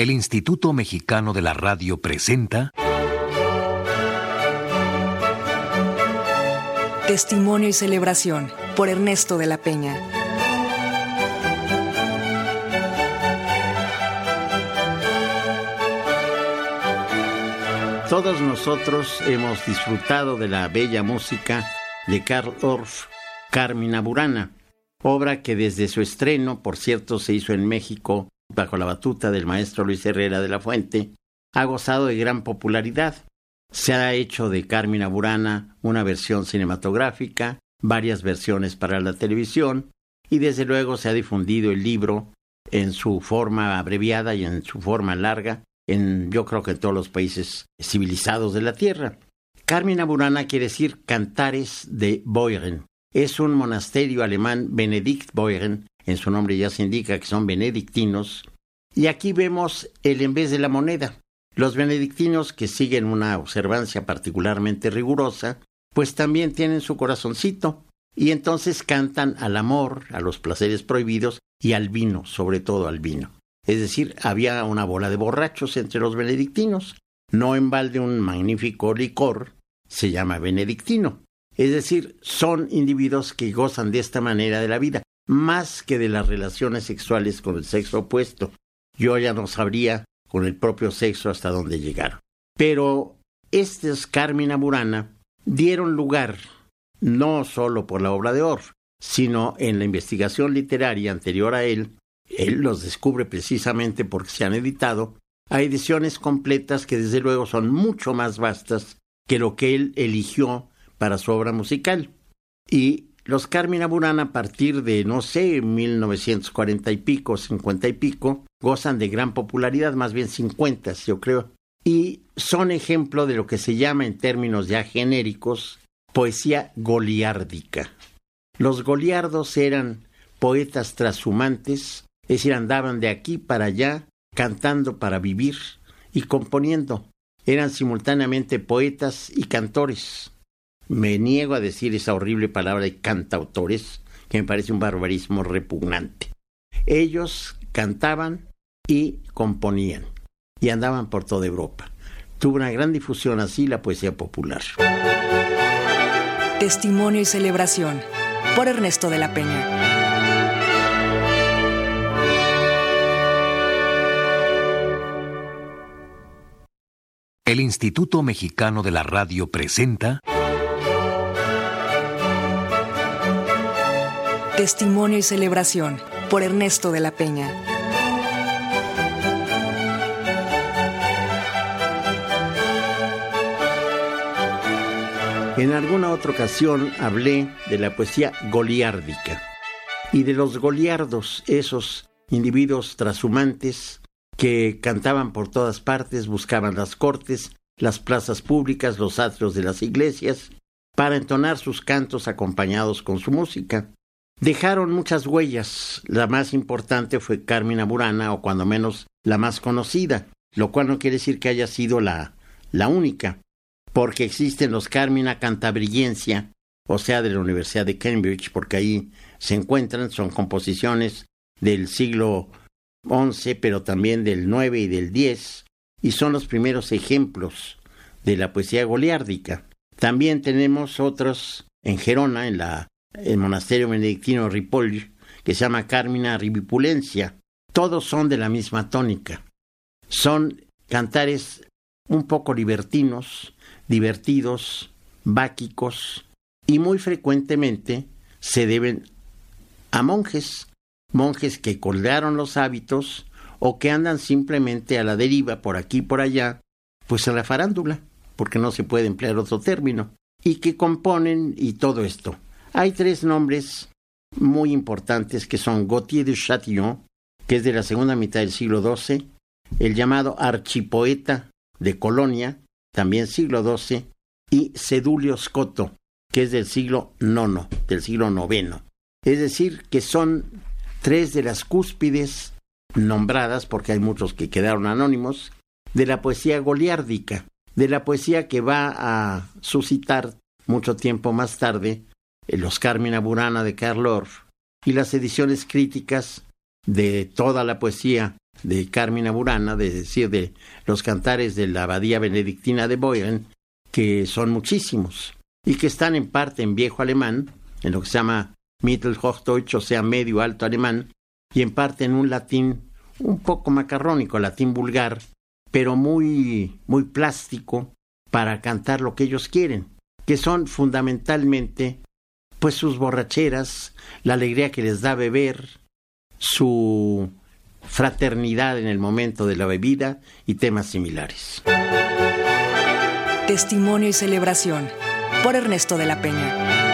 El Instituto Mexicano de la Radio presenta Testimonio y celebración por Ernesto de la Peña. Todos nosotros hemos disfrutado de la bella música de Karl Orff, Carmina Burana, obra que desde su estreno, por cierto, se hizo en México bajo la batuta del maestro Luis Herrera de la Fuente, ha gozado de gran popularidad. Se ha hecho de Carmina Burana una versión cinematográfica, varias versiones para la televisión y desde luego se ha difundido el libro en su forma abreviada y en su forma larga en yo creo que en todos los países civilizados de la Tierra. Carmina Burana quiere decir Cantares de Beuren. Es un monasterio alemán Benedikt Beuren en su nombre ya se indica que son benedictinos. Y aquí vemos el en vez de la moneda. Los benedictinos que siguen una observancia particularmente rigurosa, pues también tienen su corazoncito y entonces cantan al amor, a los placeres prohibidos y al vino, sobre todo al vino. Es decir, había una bola de borrachos entre los benedictinos. No en balde un magnífico licor se llama benedictino. Es decir, son individuos que gozan de esta manera de la vida más que de las relaciones sexuales con el sexo opuesto. Yo ya no sabría con el propio sexo hasta dónde llegar. Pero estos Carmina Burana dieron lugar, no solo por la obra de Orff, sino en la investigación literaria anterior a él, él los descubre precisamente porque se han editado, a ediciones completas que desde luego son mucho más vastas que lo que él eligió para su obra musical. Y los Carmina Burana a partir de, no sé, 1940 y pico, 50 y pico, gozan de gran popularidad, más bien 50, yo creo, y son ejemplo de lo que se llama en términos ya genéricos poesía goliárdica. Los goliardos eran poetas trashumantes, es decir, andaban de aquí para allá cantando para vivir y componiendo. Eran simultáneamente poetas y cantores me niego a decir esa horrible palabra de cantautores, que me parece un barbarismo repugnante. Ellos cantaban y componían, y andaban por toda Europa. Tuvo una gran difusión así la poesía popular. Testimonio y celebración por Ernesto de la Peña. El Instituto Mexicano de la Radio presenta Testimonio y celebración por Ernesto de la Peña. En alguna otra ocasión hablé de la poesía goliárdica y de los goliardos, esos individuos trashumantes que cantaban por todas partes, buscaban las cortes, las plazas públicas, los atrios de las iglesias, para entonar sus cantos acompañados con su música. Dejaron muchas huellas. La más importante fue Carmina Burana, o cuando menos la más conocida, lo cual no quiere decir que haya sido la, la única, porque existen los Carmina Cantabrillencia, o sea, de la Universidad de Cambridge, porque ahí se encuentran, son composiciones del siglo XI, pero también del IX y del X, y son los primeros ejemplos de la poesía goliárdica. También tenemos otros en Gerona, en la el monasterio benedictino Ripoll, que se llama Carmina Rivipulencia. Todos son de la misma tónica. Son cantares un poco libertinos, divertidos, báquicos, y muy frecuentemente se deben a monjes, monjes que colgaron los hábitos o que andan simplemente a la deriva por aquí y por allá, pues a la farándula, porque no se puede emplear otro término, y que componen y todo esto. Hay tres nombres muy importantes que son Gautier de Châtillon, que es de la segunda mitad del siglo XII, el llamado archipoeta de Colonia, también siglo XII, y Sedulio Scotto, que es del siglo IX, del siglo IX. Es decir, que son tres de las cúspides nombradas, porque hay muchos que quedaron anónimos, de la poesía goliárdica, de la poesía que va a suscitar mucho tiempo más tarde los Carmina Burana de Karl Orff y las ediciones críticas de toda la poesía de Carmina Burana, de decir, de los cantares de la abadía benedictina de Boyen, que son muchísimos y que están en parte en viejo alemán, en lo que se llama Mittelhochdeutsch, o sea, medio alto alemán, y en parte en un latín un poco macarrónico, latín vulgar, pero muy, muy plástico para cantar lo que ellos quieren, que son fundamentalmente pues sus borracheras, la alegría que les da beber, su fraternidad en el momento de la bebida y temas similares. Testimonio y celebración por Ernesto de la Peña.